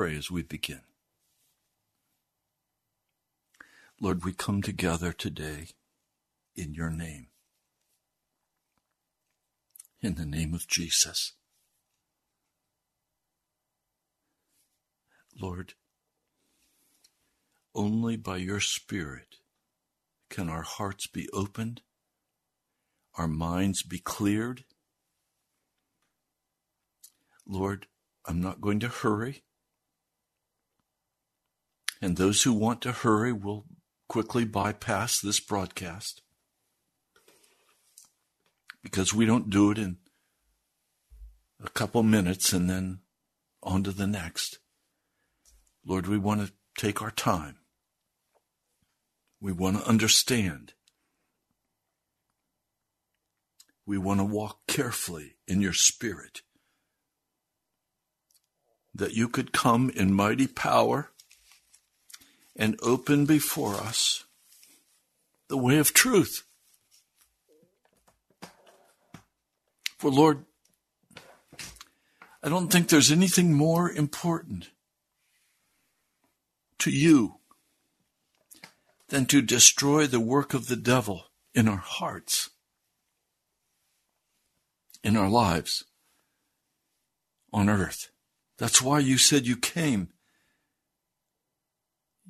Pray as we begin. Lord, we come together today in your name. In the name of Jesus. Lord, only by your Spirit can our hearts be opened, our minds be cleared. Lord, I'm not going to hurry. And those who want to hurry will quickly bypass this broadcast because we don't do it in a couple minutes and then on to the next. Lord, we want to take our time. We want to understand. We want to walk carefully in your spirit that you could come in mighty power and open before us the way of truth. For Lord, I don't think there's anything more important to you than to destroy the work of the devil in our hearts, in our lives, on earth. That's why you said you came.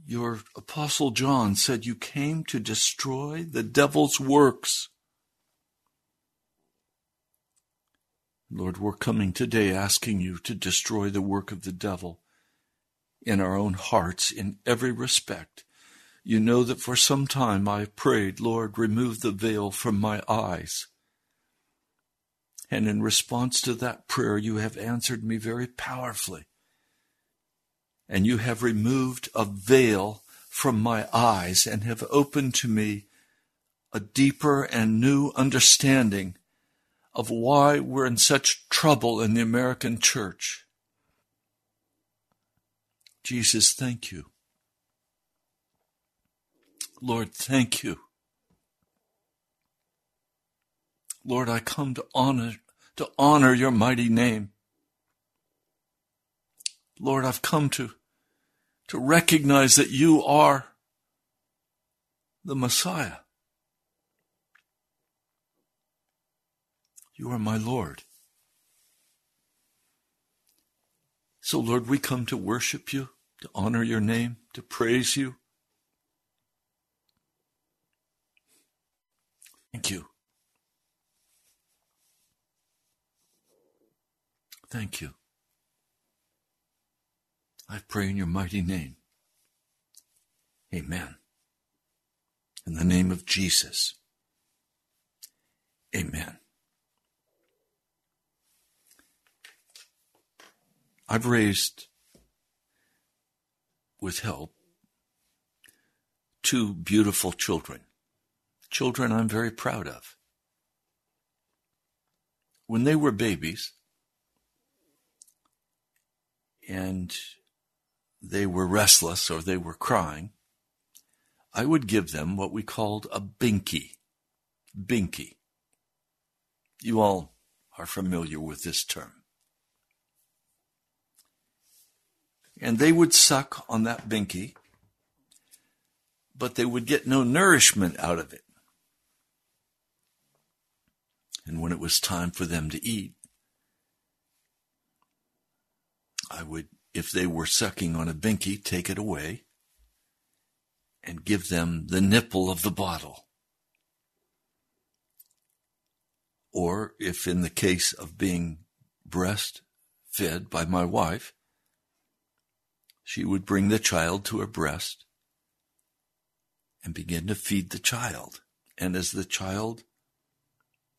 Your apostle John said you came to destroy the devil's works. Lord, we're coming today asking you to destroy the work of the devil in our own hearts in every respect. You know that for some time I prayed, Lord, remove the veil from my eyes. And in response to that prayer, you have answered me very powerfully. And you have removed a veil from my eyes and have opened to me a deeper and new understanding of why we're in such trouble in the American church. Jesus, thank you. Lord, thank you. Lord, I come to honor, to honor your mighty name. Lord, I've come to, to recognize that you are the Messiah. You are my Lord. So, Lord, we come to worship you, to honor your name, to praise you. Thank you. Thank you. I pray in your mighty name. Amen. In the name of Jesus. Amen. I've raised, with help, two beautiful children. Children I'm very proud of. When they were babies, and they were restless or they were crying, I would give them what we called a binky. Binky. You all are familiar with this term. And they would suck on that binky, but they would get no nourishment out of it. And when it was time for them to eat, I would, if they were sucking on a binky, take it away and give them the nipple of the bottle. Or if in the case of being breastfed by my wife, she would bring the child to her breast and begin to feed the child. And as the child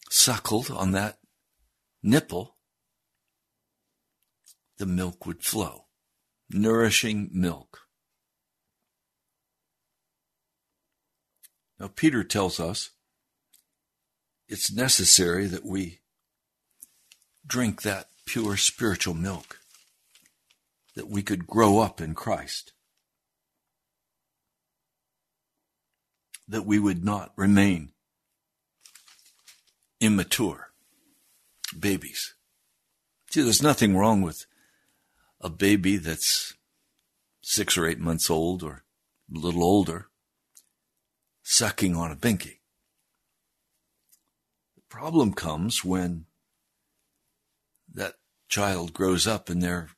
suckled on that nipple, the milk would flow, nourishing milk. Now, Peter tells us it's necessary that we drink that pure spiritual milk, that we could grow up in Christ, that we would not remain immature babies. See, there's nothing wrong with a baby that's six or eight months old or a little older sucking on a binky. The problem comes when that child grows up and they're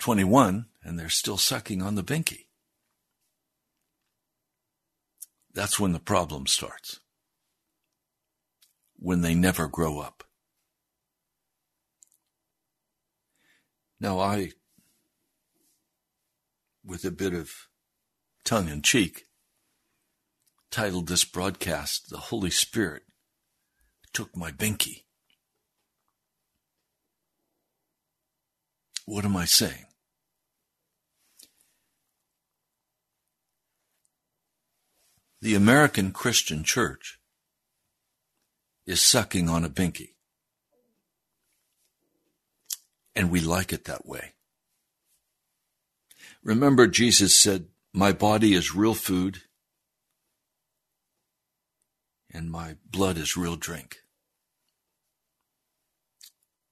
21 and they're still sucking on the binky. That's when the problem starts. When they never grow up. Now, I, with a bit of tongue in cheek, titled this broadcast, The Holy Spirit Took My Binky. What am I saying? The American Christian church is sucking on a binky. And we like it that way. Remember, Jesus said, My body is real food, and my blood is real drink.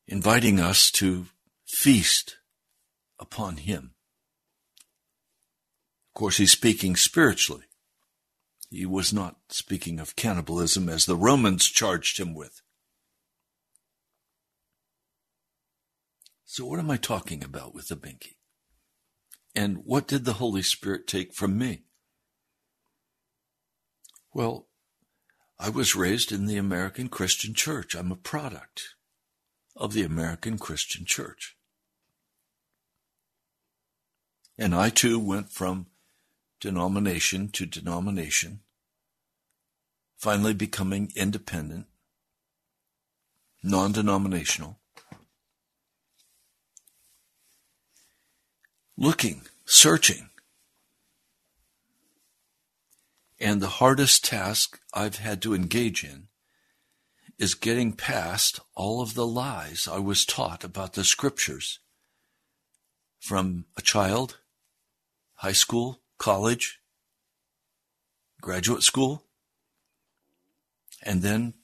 Inviting us to feast upon Him. Of course, He's speaking spiritually. He was not speaking of cannibalism as the Romans charged him with. So, what am I talking about with the binky? And what did the Holy Spirit take from me? Well, I was raised in the American Christian Church. I'm a product of the American Christian Church. And I too went from denomination to denomination, finally becoming independent, non denominational, looking, searching. And the hardest task I've had to engage in is getting past all of the lies I was taught about the scriptures from a child, high school, college, graduate school, and then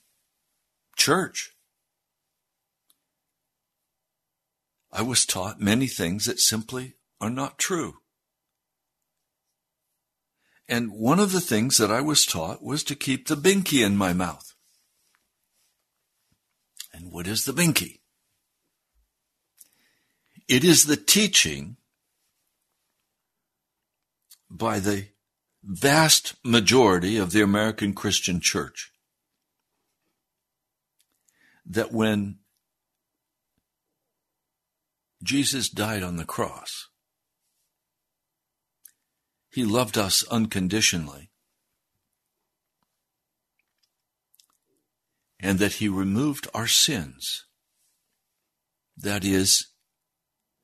church. I was taught many things that simply are not true. And one of the things that I was taught was to keep the binky in my mouth. And what is the binky? It is the teaching by the vast majority of the American Christian church that when Jesus died on the cross, he loved us unconditionally. And that He removed our sins. That is,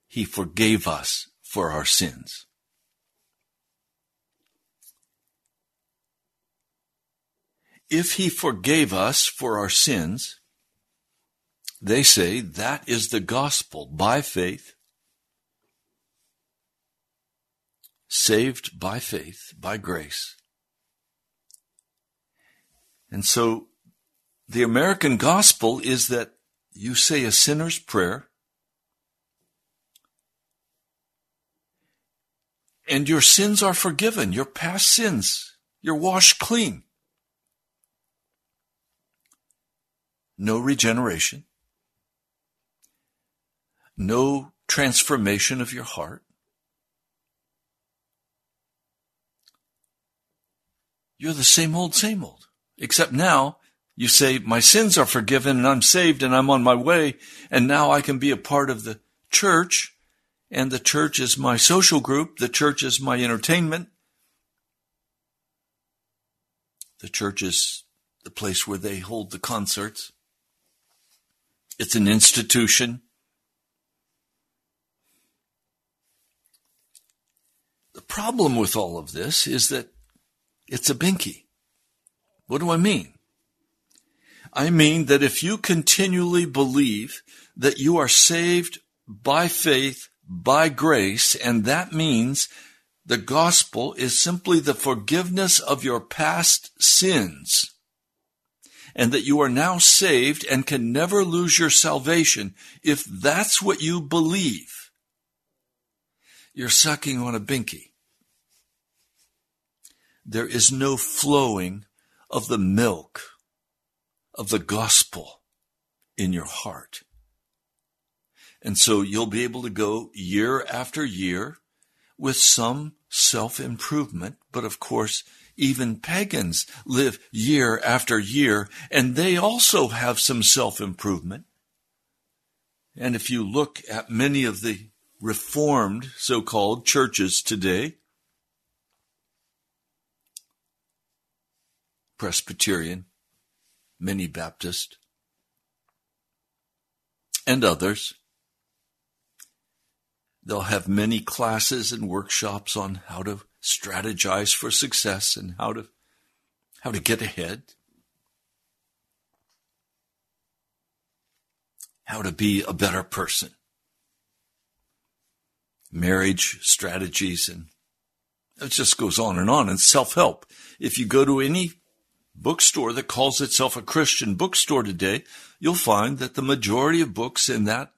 He forgave us for our sins. If He forgave us for our sins, they say that is the gospel by faith saved by faith, by grace. And so the American gospel is that you say a sinner's prayer and your sins are forgiven, your past sins, you're washed clean. No regeneration, no transformation of your heart. You're the same old, same old. Except now you say, my sins are forgiven and I'm saved and I'm on my way. And now I can be a part of the church and the church is my social group. The church is my entertainment. The church is the place where they hold the concerts. It's an institution. The problem with all of this is that it's a binky. What do I mean? I mean that if you continually believe that you are saved by faith, by grace, and that means the gospel is simply the forgiveness of your past sins, and that you are now saved and can never lose your salvation, if that's what you believe, you're sucking on a binky there is no flowing of the milk of the gospel in your heart. And so you'll be able to go year after year with some self improvement. But of course, even pagans live year after year and they also have some self improvement. And if you look at many of the reformed so-called churches today, Presbyterian, many Baptist, and others. They'll have many classes and workshops on how to strategize for success and how to how to get ahead. How to be a better person. Marriage strategies and it just goes on and on and self-help. If you go to any bookstore that calls itself a Christian bookstore today, you'll find that the majority of books in that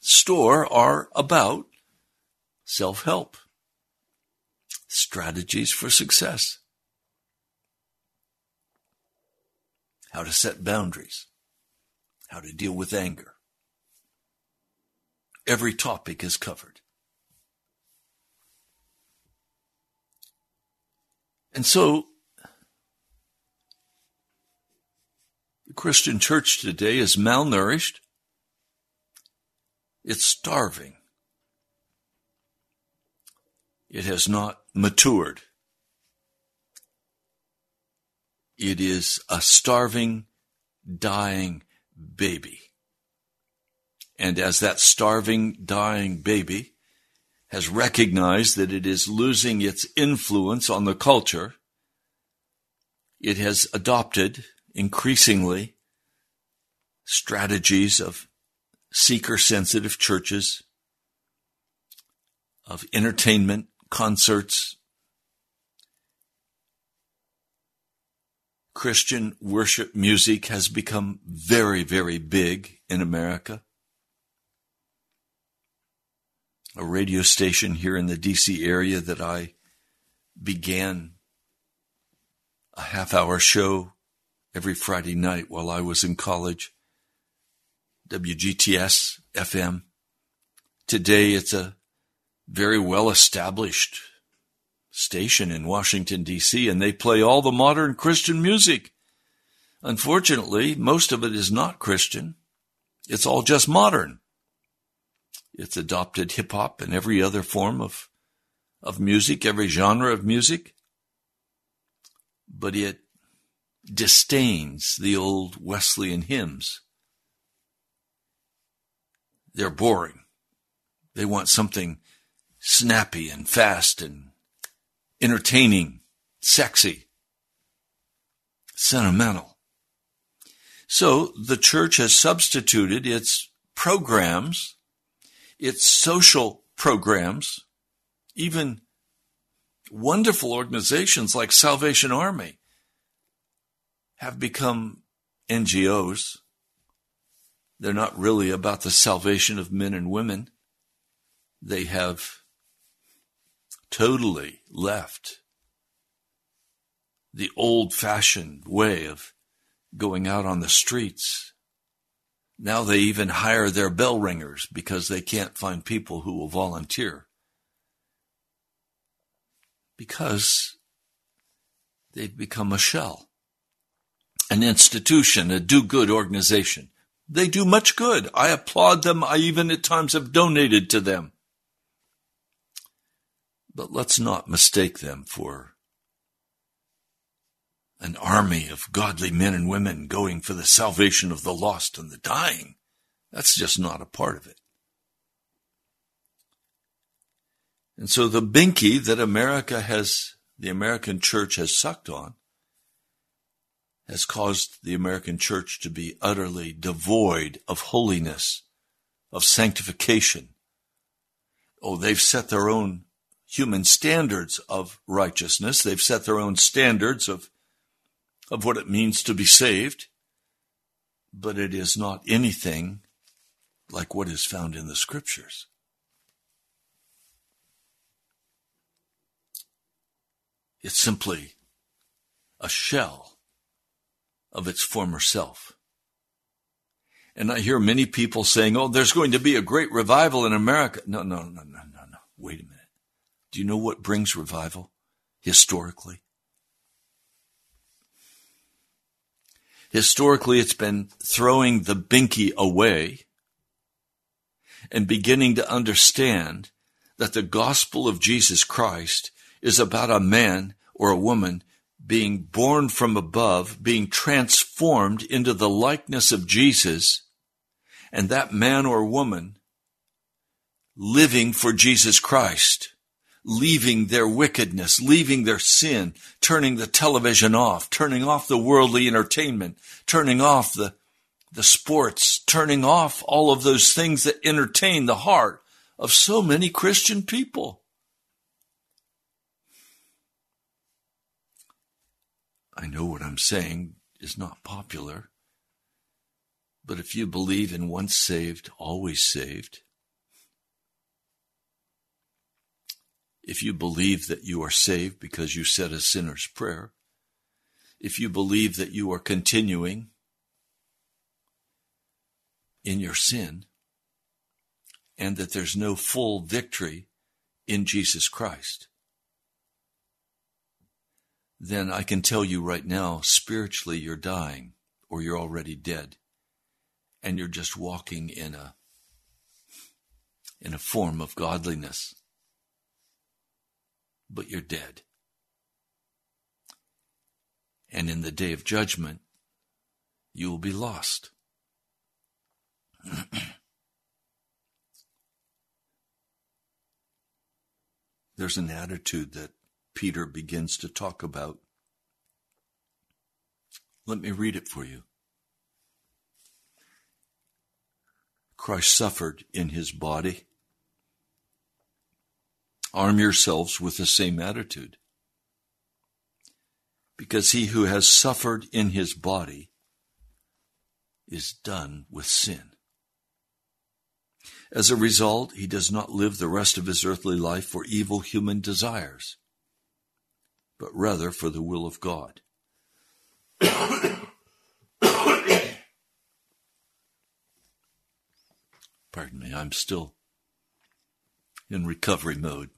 store are about self help, strategies for success, how to set boundaries, how to deal with anger. Every topic is covered. And so, Christian church today is malnourished. It's starving. It has not matured. It is a starving, dying baby. And as that starving, dying baby has recognized that it is losing its influence on the culture, it has adopted increasingly strategies of seeker sensitive churches, of entertainment, concerts, Christian worship music has become very, very big in America. A radio station here in the DC area that I began a half hour show every Friday night while I was in college. WGTS FM. Today it's a very well established station in Washington, D.C., and they play all the modern Christian music. Unfortunately, most of it is not Christian. It's all just modern. It's adopted hip hop and every other form of, of music, every genre of music. But it disdains the old Wesleyan hymns. They're boring. They want something snappy and fast and entertaining, sexy, sentimental. So the church has substituted its programs, its social programs, even wonderful organizations like Salvation Army have become NGOs. They're not really about the salvation of men and women. They have totally left the old fashioned way of going out on the streets. Now they even hire their bell ringers because they can't find people who will volunteer. Because they've become a shell, an institution, a do good organization. They do much good. I applaud them. I even at times have donated to them. But let's not mistake them for an army of godly men and women going for the salvation of the lost and the dying. That's just not a part of it. And so the binky that America has, the American church has sucked on, has caused the American church to be utterly devoid of holiness, of sanctification. Oh, they've set their own human standards of righteousness. They've set their own standards of, of what it means to be saved, but it is not anything like what is found in the scriptures. It's simply a shell of its former self. And I hear many people saying, oh, there's going to be a great revival in America. No, no, no, no, no, no. Wait a minute. Do you know what brings revival historically? Historically, it's been throwing the binky away and beginning to understand that the gospel of Jesus Christ is about a man or a woman being born from above, being transformed into the likeness of Jesus, and that man or woman living for Jesus Christ leaving their wickedness, leaving their sin, turning the television off, turning off the worldly entertainment, turning off the, the sports, turning off all of those things that entertain the heart of so many Christian people. I know what I'm saying is not popular, but if you believe in once saved, always saved, if you believe that you are saved because you said a sinner's prayer, if you believe that you are continuing in your sin, and that there's no full victory in Jesus Christ, then I can tell you right now, spiritually, you're dying or you're already dead. And you're just walking in a, in a form of godliness. But you're dead. And in the day of judgment, you will be lost. There's an attitude that Peter begins to talk about. Let me read it for you. Christ suffered in his body. Arm yourselves with the same attitude. Because he who has suffered in his body is done with sin. As a result, he does not live the rest of his earthly life for evil human desires, but rather for the will of God. Pardon me, I'm still in recovery mode.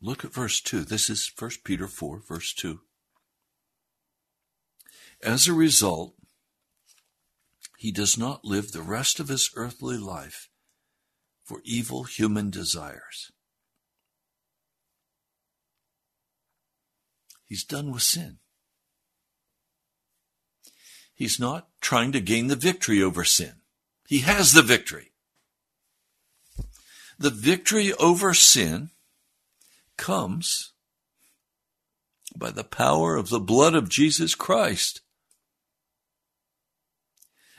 Look at verse 2. This is 1 Peter 4, verse 2. As a result, he does not live the rest of his earthly life for evil human desires. He's done with sin. He's not trying to gain the victory over sin. He has the victory. The victory over sin comes by the power of the blood of Jesus Christ.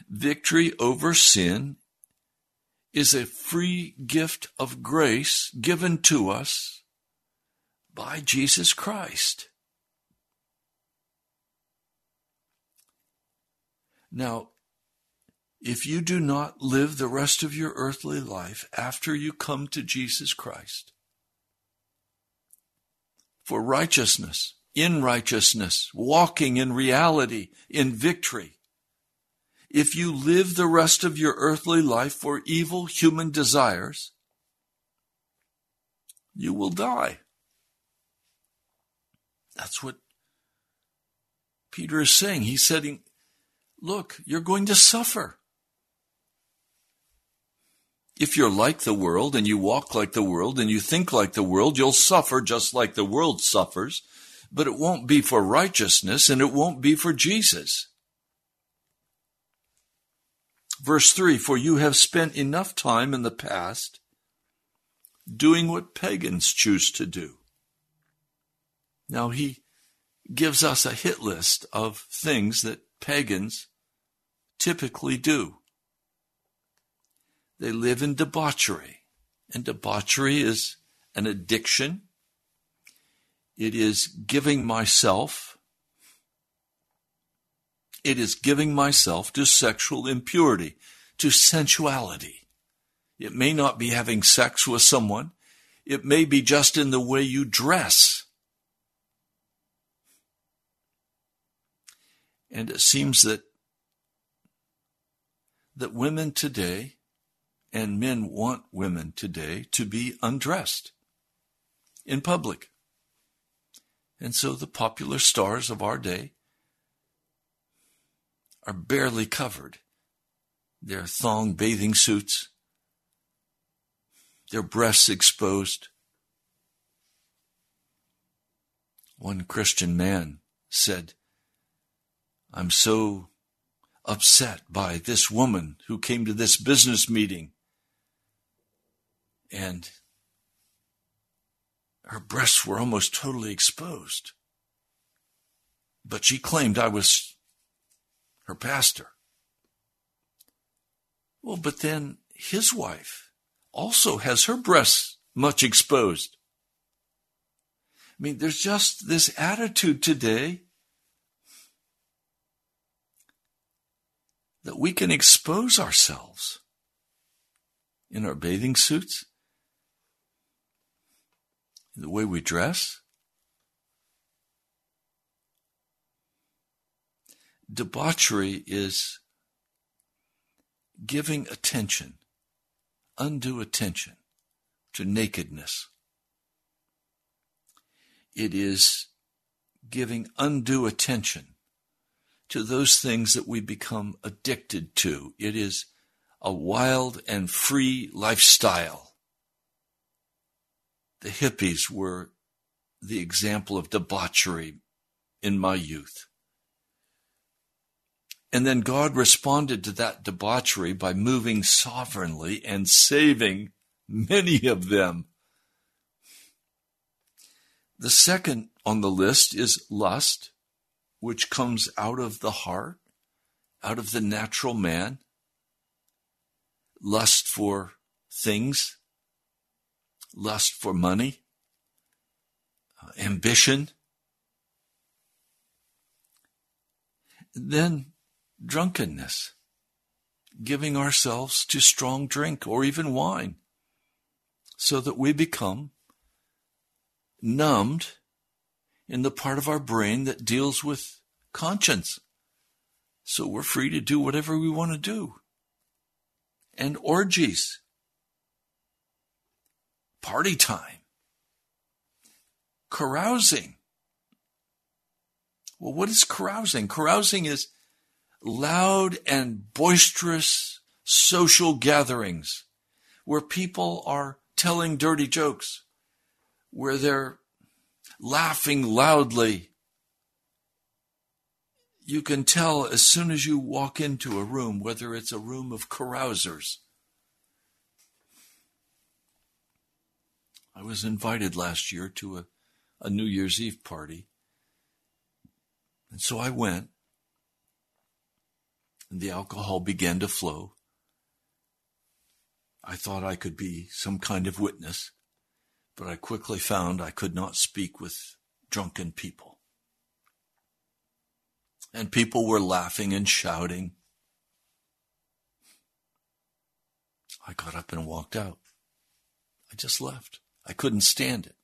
Victory over sin is a free gift of grace given to us by Jesus Christ. Now, if you do not live the rest of your earthly life after you come to Jesus Christ for righteousness, in righteousness, walking in reality, in victory, if you live the rest of your earthly life for evil human desires, you will die. That's what Peter is saying. He's saying, look, you're going to suffer. If you're like the world and you walk like the world and you think like the world, you'll suffer just like the world suffers, but it won't be for righteousness and it won't be for Jesus. Verse 3 For you have spent enough time in the past doing what pagans choose to do. Now he gives us a hit list of things that pagans typically do. They live in debauchery, and debauchery is an addiction. It is giving myself it is giving myself to sexual impurity, to sensuality. It may not be having sex with someone. It may be just in the way you dress. And it seems that that women today and men want women today to be undressed in public. And so the popular stars of our day are barely covered. Their thong bathing suits, their breasts exposed. One Christian man said, I'm so upset by this woman who came to this business meeting and her breasts were almost totally exposed. But she claimed I was her pastor. Well, but then his wife also has her breasts much exposed. I mean, there's just this attitude today that we can expose ourselves in our bathing suits, in the way we dress, Debauchery is giving attention, undue attention to nakedness. it is giving undue attention to those things that we become addicted to. It is a wild and free lifestyle. The hippies were the example of debauchery in my youth. And then God responded to that debauchery by moving sovereignly and saving many of them. The second on the list is lust, which comes out of the heart, out of the natural man. Lust for things, lust for money, uh, ambition. Then drunkenness, giving ourselves to strong drink or even wine, so that we become numbed in the part of our brain that deals with conscience. So we're free to do whatever we want to do. And orgies, party time, carousing. Well, what is carousing? Carousing is loud and boisterous social gatherings where people are telling dirty jokes, where they're laughing loudly. You can tell as soon as you walk into a room whether it's a room of carousers. I was invited last year to a, a New Year's Eve party. And so I went and the alcohol began to flow. I thought I could be some kind of witness, but I quickly found I could not speak with drunken people. And people were laughing and shouting. I got up and walked out. I just left. I couldn't stand it.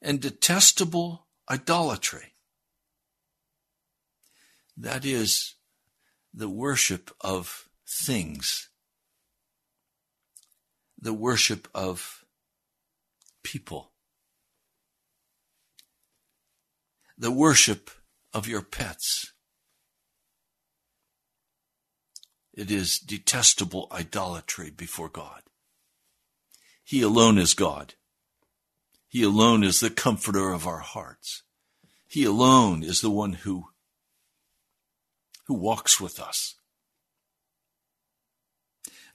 And detestable idolatry that is the worship of things, the worship of people, the worship of your pets. It is detestable idolatry before God. He alone is God. He alone is the comforter of our hearts. He alone is the one who who walks with us.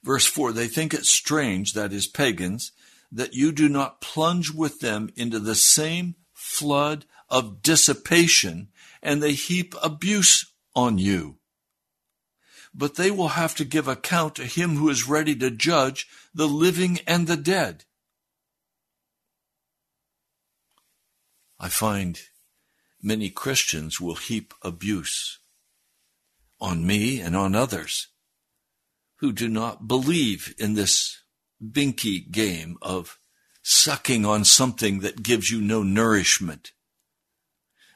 Verse 4 They think it strange, that is, pagans, that you do not plunge with them into the same flood of dissipation, and they heap abuse on you. But they will have to give account to him who is ready to judge the living and the dead. I find many Christians will heap abuse on me and on others who do not believe in this binky game of sucking on something that gives you no nourishment,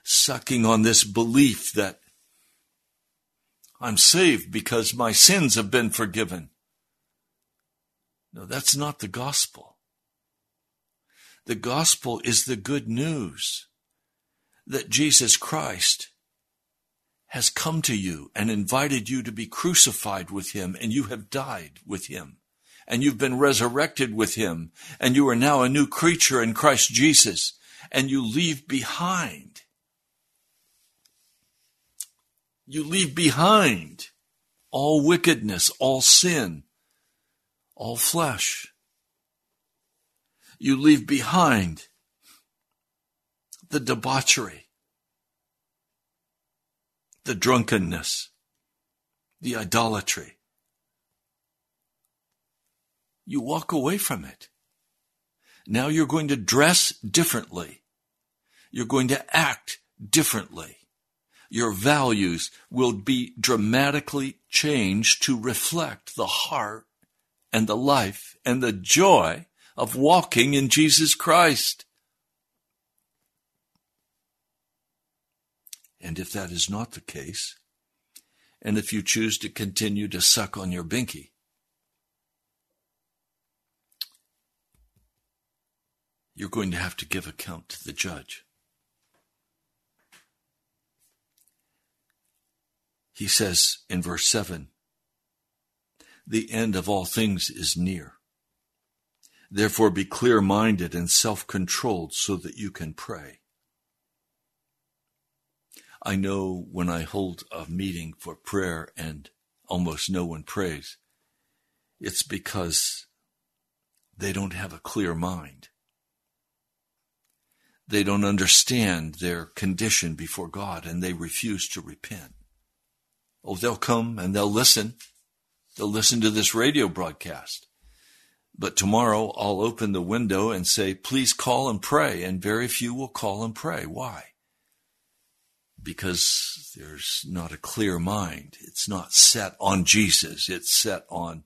sucking on this belief that I'm saved because my sins have been forgiven. No, that's not the gospel. The gospel is the good news that Jesus Christ has come to you and invited you to be crucified with him, and you have died with him, and you've been resurrected with him, and you are now a new creature in Christ Jesus, and you leave behind. You leave behind all wickedness, all sin, all flesh. You leave behind the debauchery the drunkenness, the idolatry. You walk away from it. Now you're going to dress differently. You're going to act differently. Your values will be dramatically changed to reflect the heart and the life and the joy of walking in Jesus Christ. And if that is not the case, and if you choose to continue to suck on your binky, you're going to have to give account to the judge. He says in verse 7 The end of all things is near. Therefore, be clear minded and self controlled so that you can pray. I know when I hold a meeting for prayer and almost no one prays, it's because they don't have a clear mind. They don't understand their condition before God and they refuse to repent. Oh, they'll come and they'll listen. They'll listen to this radio broadcast. But tomorrow I'll open the window and say, please call and pray. And very few will call and pray. Why? Because there's not a clear mind. It's not set on Jesus. It's set on,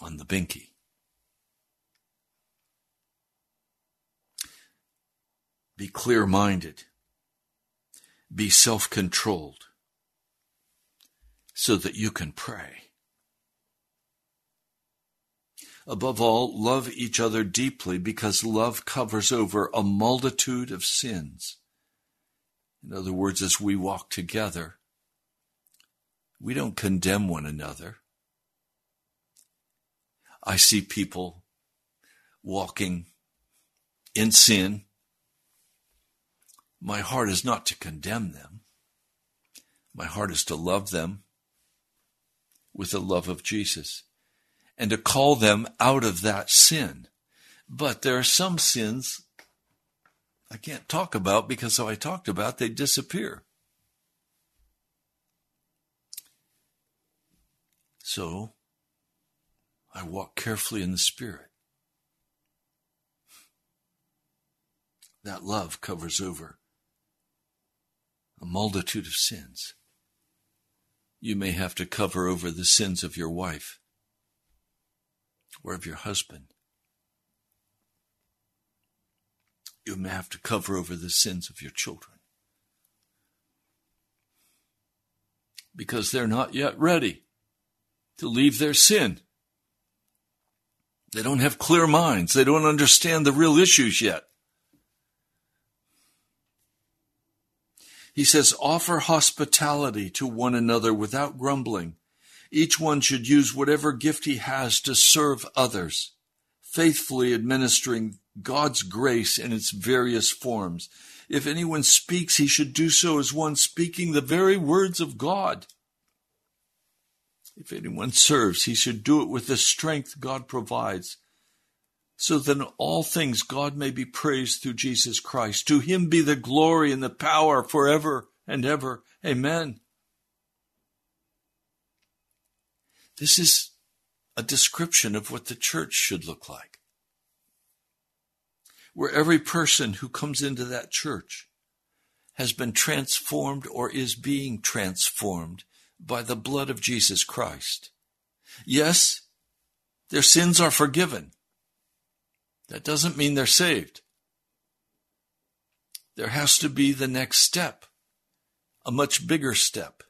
on the binky. Be clear minded. Be self controlled so that you can pray. Above all, love each other deeply because love covers over a multitude of sins. In other words, as we walk together, we don't condemn one another. I see people walking in sin. My heart is not to condemn them. My heart is to love them with the love of Jesus and to call them out of that sin. But there are some sins I can't talk about because if I talked about, they disappear. So I walk carefully in the Spirit. That love covers over a multitude of sins. You may have to cover over the sins of your wife or of your husband. You may have to cover over the sins of your children because they're not yet ready to leave their sin. They don't have clear minds. They don't understand the real issues yet. He says, offer hospitality to one another without grumbling. Each one should use whatever gift he has to serve others, faithfully administering God's grace in its various forms. If anyone speaks, he should do so as one speaking the very words of God. If anyone serves, he should do it with the strength God provides, so that in all things God may be praised through Jesus Christ. To him be the glory and the power forever and ever. Amen. This is a description of what the church should look like. Where every person who comes into that church has been transformed or is being transformed by the blood of Jesus Christ. Yes, their sins are forgiven. That doesn't mean they're saved. There has to be the next step, a much bigger step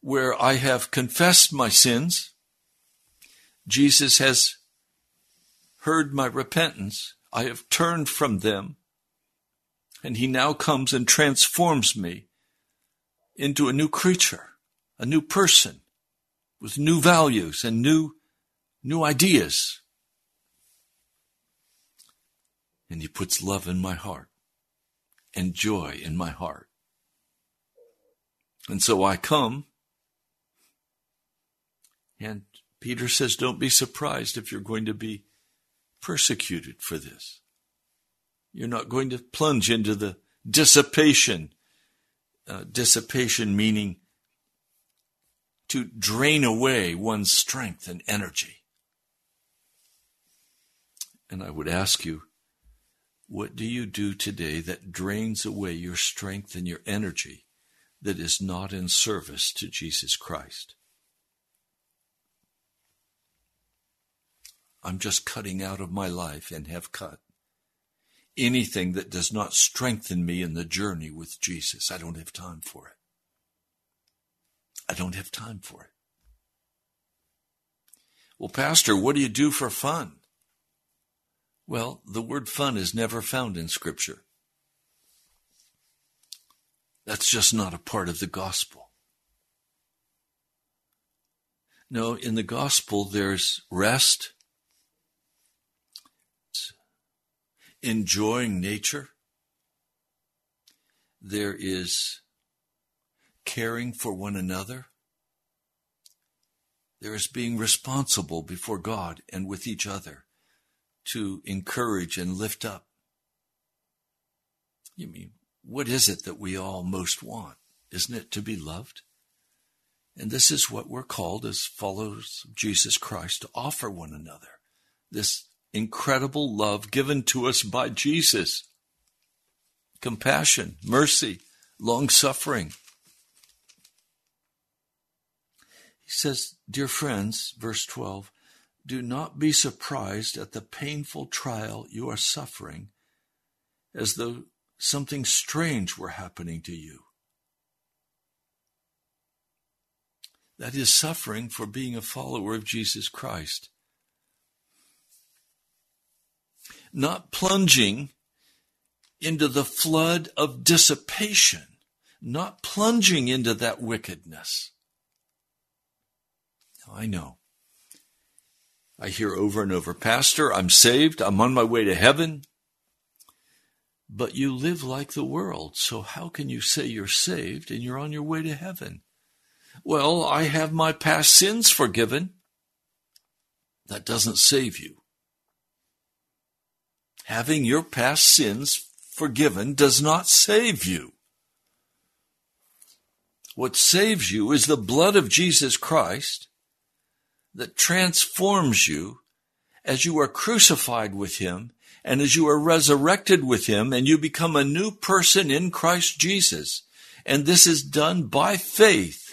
where I have confessed my sins. Jesus has heard my repentance. I have turned from them. And he now comes and transforms me into a new creature, a new person with new values and new, new ideas. And he puts love in my heart and joy in my heart. And so I come and Peter says, don't be surprised if you're going to be persecuted for this. You're not going to plunge into the dissipation. Uh, dissipation meaning to drain away one's strength and energy. And I would ask you, what do you do today that drains away your strength and your energy that is not in service to Jesus Christ? I'm just cutting out of my life and have cut. Anything that does not strengthen me in the journey with Jesus, I don't have time for it. I don't have time for it. Well, Pastor, what do you do for fun? Well, the word fun is never found in Scripture. That's just not a part of the gospel. No, in the gospel, there's rest, enjoying nature, there is caring for one another, there is being responsible before God and with each other to encourage and lift up. You mean, what is it that we all most want? Isn't it to be loved? And this is what we're called as followers of Jesus Christ to offer one another this incredible love given to us by Jesus compassion, mercy, long suffering. He says, Dear friends, verse 12, do not be surprised at the painful trial you are suffering as though something strange were happening to you. That is suffering for being a follower of Jesus Christ. Not plunging into the flood of dissipation, not plunging into that wickedness. I know. I hear over and over, Pastor, I'm saved, I'm on my way to heaven. But you live like the world, so how can you say you're saved and you're on your way to heaven? Well, I have my past sins forgiven. That doesn't save you. Having your past sins forgiven does not save you. What saves you is the blood of Jesus Christ that transforms you as you are crucified with him and as you are resurrected with him and you become a new person in Christ Jesus. And this is done by faith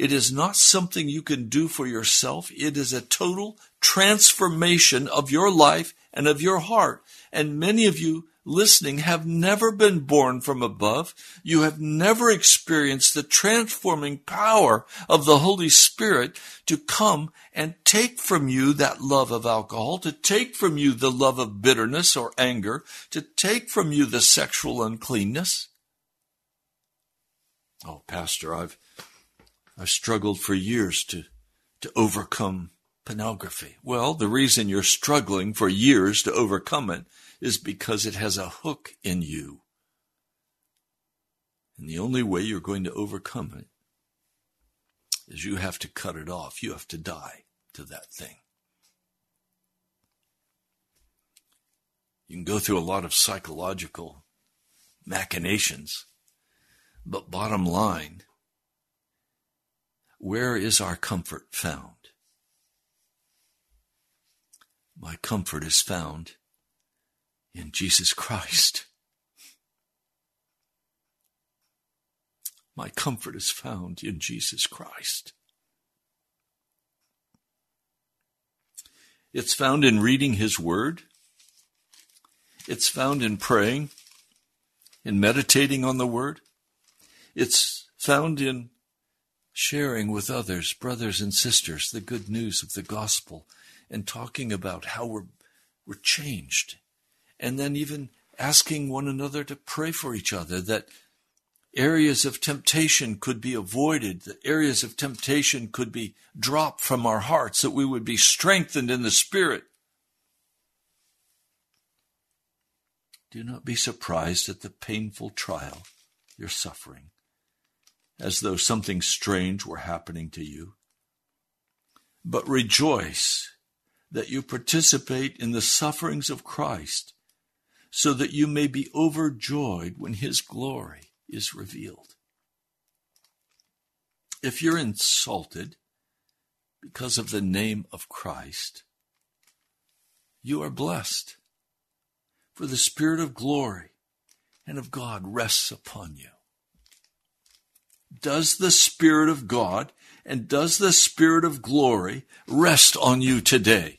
it is not something you can do for yourself. It is a total transformation of your life and of your heart. And many of you listening have never been born from above. You have never experienced the transforming power of the Holy Spirit to come and take from you that love of alcohol, to take from you the love of bitterness or anger, to take from you the sexual uncleanness. Oh, Pastor, I've I've struggled for years to, to overcome pornography. Well, the reason you're struggling for years to overcome it is because it has a hook in you. And the only way you're going to overcome it is you have to cut it off. You have to die to that thing. You can go through a lot of psychological machinations, but bottom line, where is our comfort found? My comfort is found in Jesus Christ. My comfort is found in Jesus Christ. It's found in reading His Word. It's found in praying, in meditating on the Word. It's found in sharing with others, brothers and sisters, the good news of the gospel and talking about how we're, we're changed. And then even asking one another to pray for each other that areas of temptation could be avoided, that areas of temptation could be dropped from our hearts, that we would be strengthened in the Spirit. Do not be surprised at the painful trial you're suffering as though something strange were happening to you. But rejoice that you participate in the sufferings of Christ, so that you may be overjoyed when his glory is revealed. If you're insulted because of the name of Christ, you are blessed, for the Spirit of glory and of God rests upon you does the Spirit of God and does the Spirit of glory rest on you today?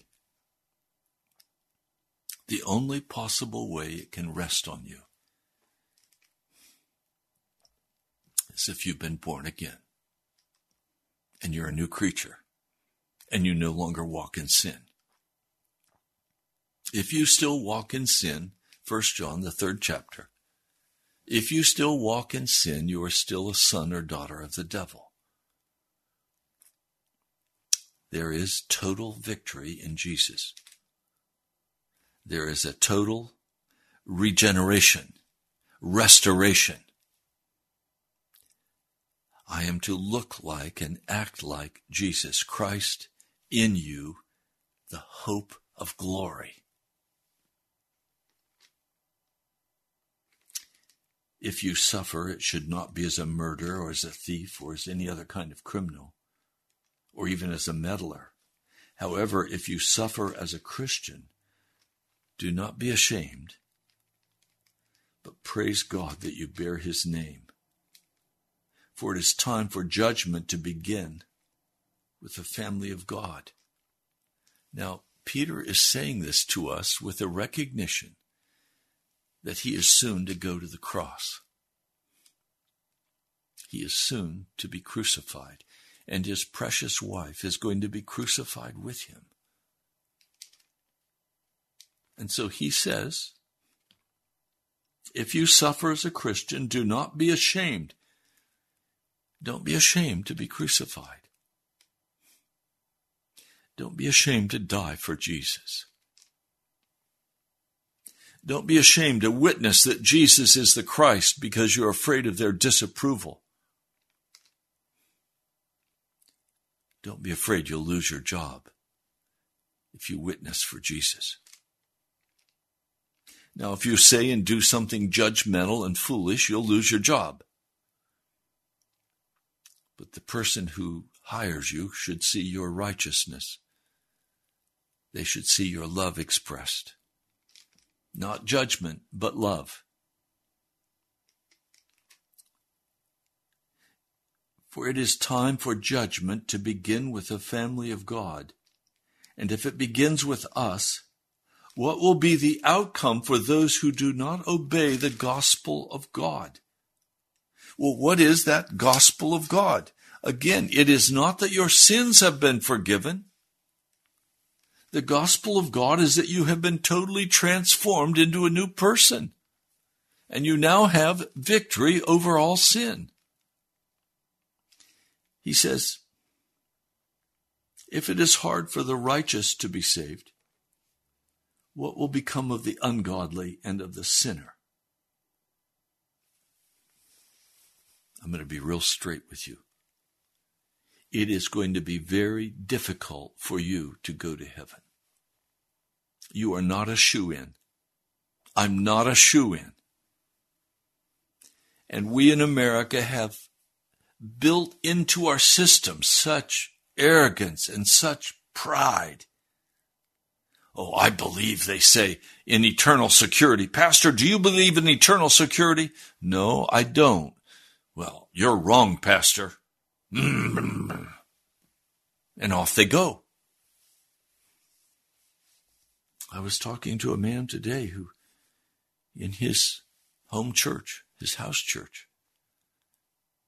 The only possible way it can rest on you is if you've been born again and you're a new creature and you no longer walk in sin. If you still walk in sin, 1 John, the third chapter, if you still walk in sin, you are still a son or daughter of the devil. There is total victory in Jesus. There is a total regeneration, restoration. I am to look like and act like Jesus Christ in you, the hope of glory. If you suffer, it should not be as a murderer or as a thief or as any other kind of criminal, or even as a meddler. However, if you suffer as a Christian, do not be ashamed, but praise God that you bear his name. For it is time for judgment to begin with the family of God. Now, Peter is saying this to us with a recognition that he is soon to go to the cross. He is soon to be crucified, and his precious wife is going to be crucified with him. And so he says, if you suffer as a Christian, do not be ashamed. Don't be ashamed to be crucified. Don't be ashamed to die for Jesus. Don't be ashamed to witness that Jesus is the Christ because you're afraid of their disapproval. Don't be afraid you'll lose your job if you witness for Jesus. Now, if you say and do something judgmental and foolish, you'll lose your job. But the person who hires you should see your righteousness. They should see your love expressed. Not judgment, but love. For it is time for judgment to begin with the family of God. And if it begins with us, what will be the outcome for those who do not obey the gospel of God? Well, what is that gospel of God? Again, it is not that your sins have been forgiven. The gospel of God is that you have been totally transformed into a new person. And you now have victory over all sin. He says, if it is hard for the righteous to be saved, what will become of the ungodly and of the sinner? I'm going to be real straight with you. It is going to be very difficult for you to go to heaven. You are not a shoe in. I'm not a shoe in. And we in America have built into our system such arrogance and such pride Oh, I believe, they say, in eternal security. Pastor, do you believe in eternal security? No, I don't. Well, you're wrong, Pastor. Mm. And off they go. I was talking to a man today who, in his home church, his house church,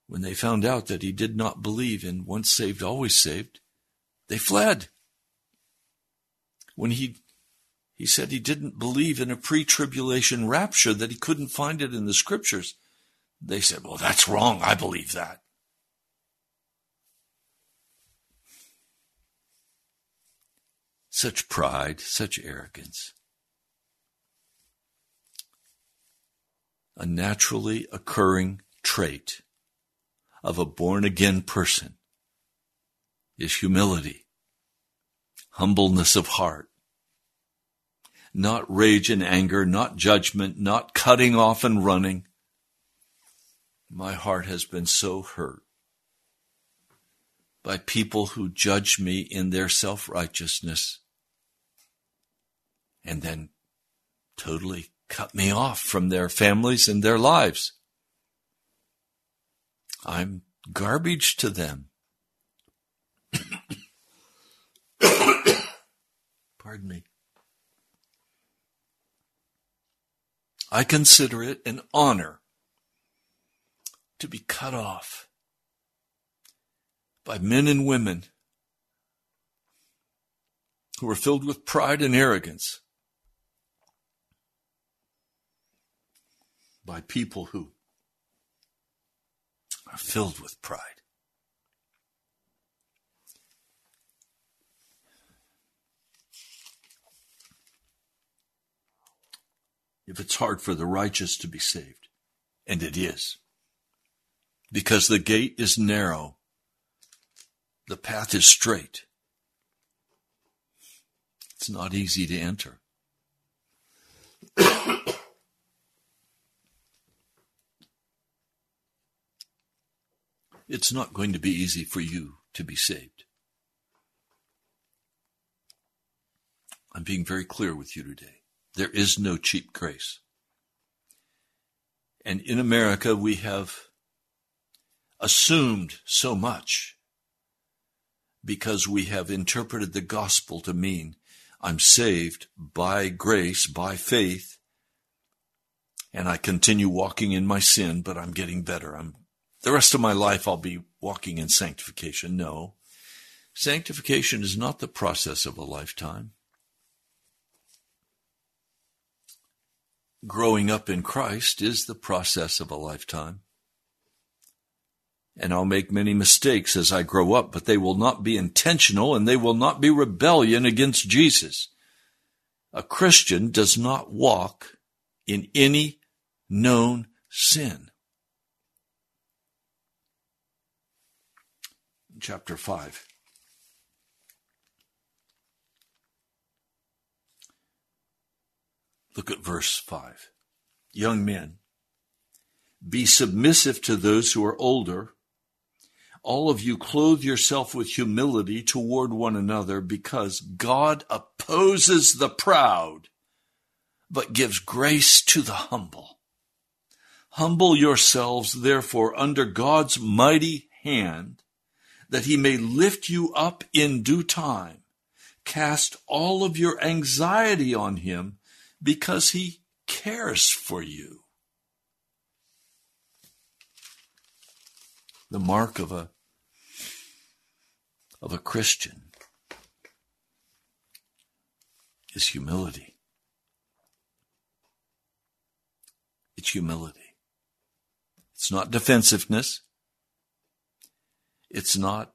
when they found out that he did not believe in once saved, always saved, they fled when he he said he didn't believe in a pre-tribulation rapture that he couldn't find it in the scriptures. They said well that's wrong. I believe that. Such pride such arrogance. A naturally occurring trait of a born again person is humility humbleness of heart. Not rage and anger, not judgment, not cutting off and running. My heart has been so hurt by people who judge me in their self righteousness and then totally cut me off from their families and their lives. I'm garbage to them. Pardon me. I consider it an honor to be cut off by men and women who are filled with pride and arrogance by people who are filled with pride. If it's hard for the righteous to be saved, and it is, because the gate is narrow, the path is straight. It's not easy to enter. it's not going to be easy for you to be saved. I'm being very clear with you today. There is no cheap grace. And in America, we have assumed so much because we have interpreted the gospel to mean I'm saved by grace, by faith, and I continue walking in my sin, but I'm getting better. I'm the rest of my life I'll be walking in sanctification. No. Sanctification is not the process of a lifetime. Growing up in Christ is the process of a lifetime. And I'll make many mistakes as I grow up, but they will not be intentional and they will not be rebellion against Jesus. A Christian does not walk in any known sin. chapter 5. Look at verse 5. Young men, be submissive to those who are older. All of you clothe yourself with humility toward one another because God opposes the proud, but gives grace to the humble. Humble yourselves, therefore, under God's mighty hand that he may lift you up in due time. Cast all of your anxiety on him because he cares for you. The mark of a of a Christian is humility. It's humility. It's not defensiveness. It's not,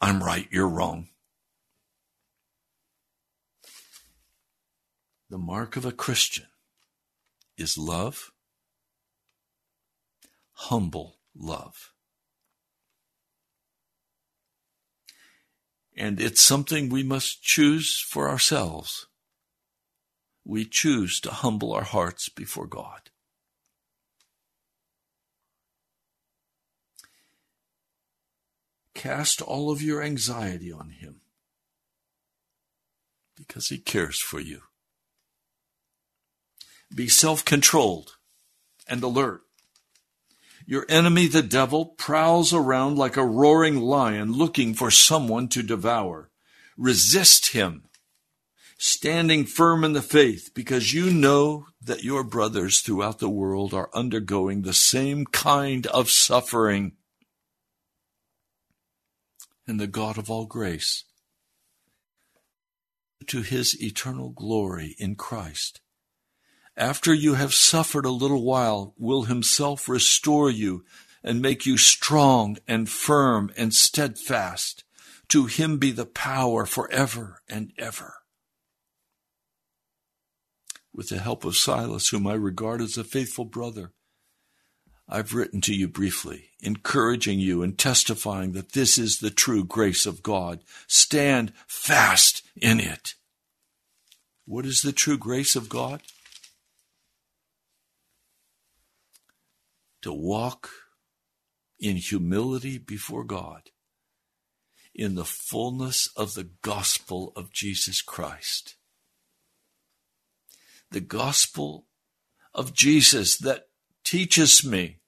I'm right, you're wrong. The mark of a Christian is love, humble love. And it's something we must choose for ourselves. We choose to humble our hearts before God. Cast all of your anxiety on Him because He cares for you. Be self controlled and alert. Your enemy, the devil, prowls around like a roaring lion looking for someone to devour. Resist him, standing firm in the faith, because you know that your brothers throughout the world are undergoing the same kind of suffering and the God of all grace to his eternal glory in Christ. After you have suffered a little while, will himself restore you and make you strong and firm and steadfast. To him be the power forever and ever. With the help of Silas, whom I regard as a faithful brother, I've written to you briefly, encouraging you and testifying that this is the true grace of God. Stand fast in it. What is the true grace of God? To walk in humility before God in the fullness of the gospel of Jesus Christ. The gospel of Jesus that teaches me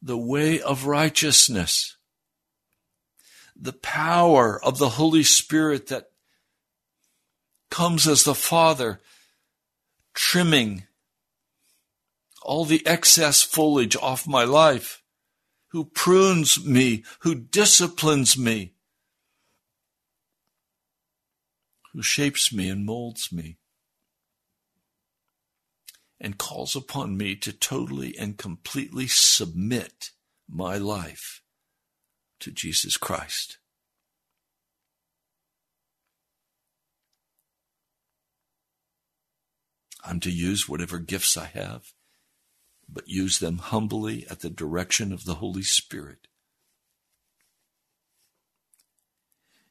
the way of righteousness, the power of the Holy Spirit that comes as the Father trimming all the excess foliage off my life, who prunes me, who disciplines me, who shapes me and molds me and calls upon me to totally and completely submit my life to Jesus Christ. I'm to use whatever gifts I have, but use them humbly at the direction of the Holy Spirit.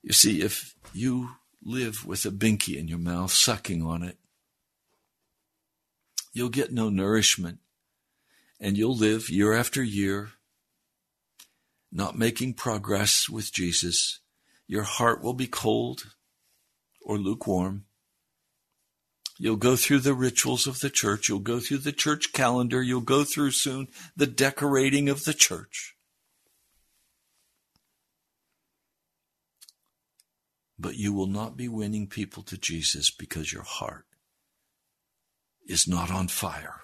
You see, if you live with a binky in your mouth, sucking on it, you'll get no nourishment, and you'll live year after year not making progress with Jesus. Your heart will be cold or lukewarm. You'll go through the rituals of the church. You'll go through the church calendar. You'll go through soon the decorating of the church. But you will not be winning people to Jesus because your heart is not on fire.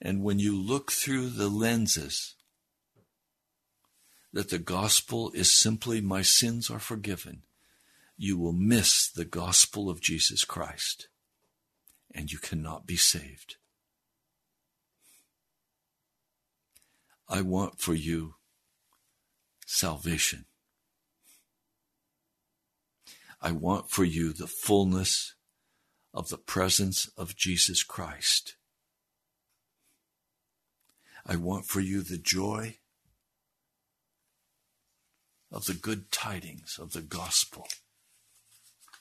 And when you look through the lenses that the gospel is simply my sins are forgiven, you will miss the gospel of Jesus Christ and you cannot be saved. I want for you salvation. I want for you the fullness of the presence of Jesus Christ. I want for you the joy of the good tidings of the gospel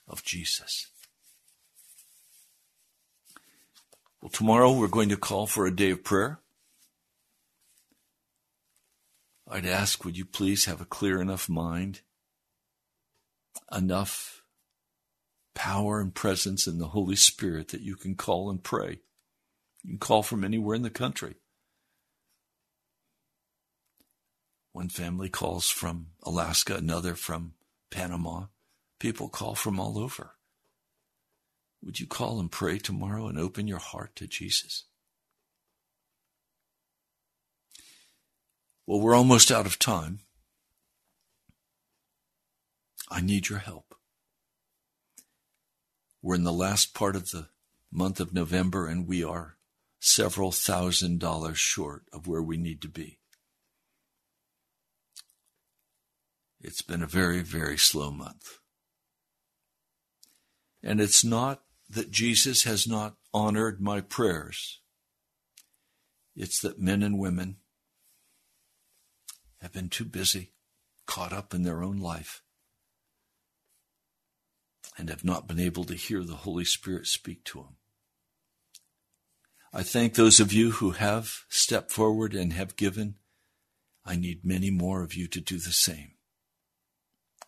of Jesus. Well, tomorrow we're going to call for a day of prayer. I'd ask, would you please have a clear enough mind, enough power and presence in the Holy Spirit that you can call and pray? You can call from anywhere in the country. One family calls from Alaska, another from Panama. People call from all over. Would you call and pray tomorrow and open your heart to Jesus? Well, we're almost out of time. I need your help. We're in the last part of the month of November and we are several thousand dollars short of where we need to be. It's been a very, very slow month. And it's not that Jesus has not honored my prayers. It's that men and women have been too busy, caught up in their own life, and have not been able to hear the Holy Spirit speak to them. I thank those of you who have stepped forward and have given. I need many more of you to do the same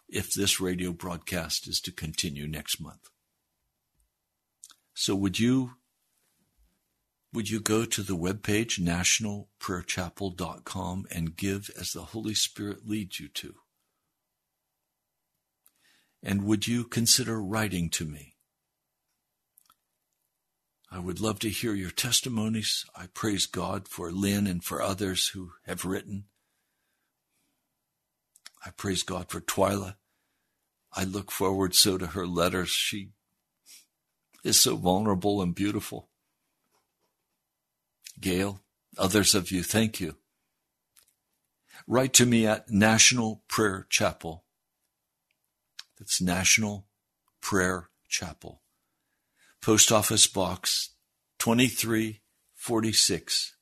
if this radio broadcast is to continue next month. So would you would you go to the webpage nationalprayerchapel.com and give as the Holy Spirit leads you to? And would you consider writing to me? I would love to hear your testimonies. I praise God for Lynn and for others who have written. I praise God for Twyla. I look forward so to her letters. She is so vulnerable and beautiful. Gail, others of you, thank you. Write to me at National Prayer Chapel. That's National Prayer Chapel. Post Office Box 2346,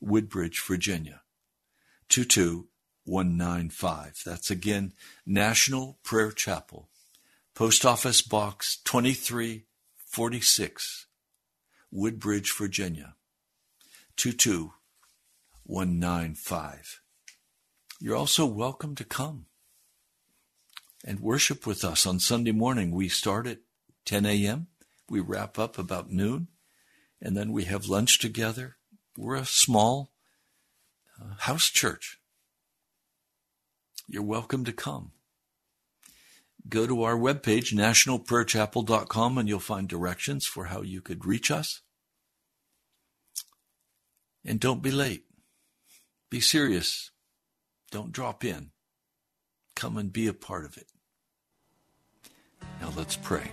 Woodbridge, Virginia 22195. That's again National Prayer Chapel. Post Office Box 2346, Woodbridge, Virginia 22195. You're also welcome to come and worship with us on Sunday morning. We start at 10 a.m., we wrap up about noon, and then we have lunch together. We're a small uh, house church. You're welcome to come. Go to our webpage, nationalprayerchapel.com, and you'll find directions for how you could reach us. And don't be late. Be serious. Don't drop in. come and be a part of it. Now let's pray.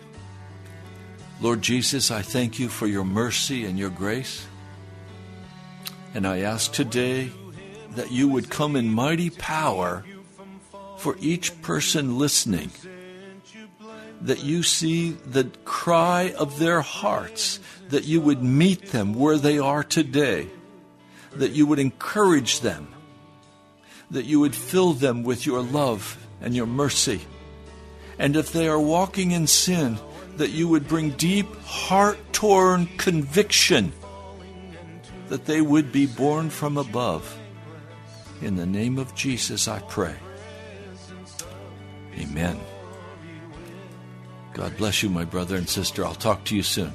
Lord Jesus, I thank you for your mercy and your grace. And I ask today that you would come in mighty power for each person listening. That you see the cry of their hearts, that you would meet them where they are today, that you would encourage them, that you would fill them with your love and your mercy. And if they are walking in sin, that you would bring deep, heart torn conviction that they would be born from above. In the name of Jesus, I pray. Amen. God bless you, my brother and sister. I'll talk to you soon.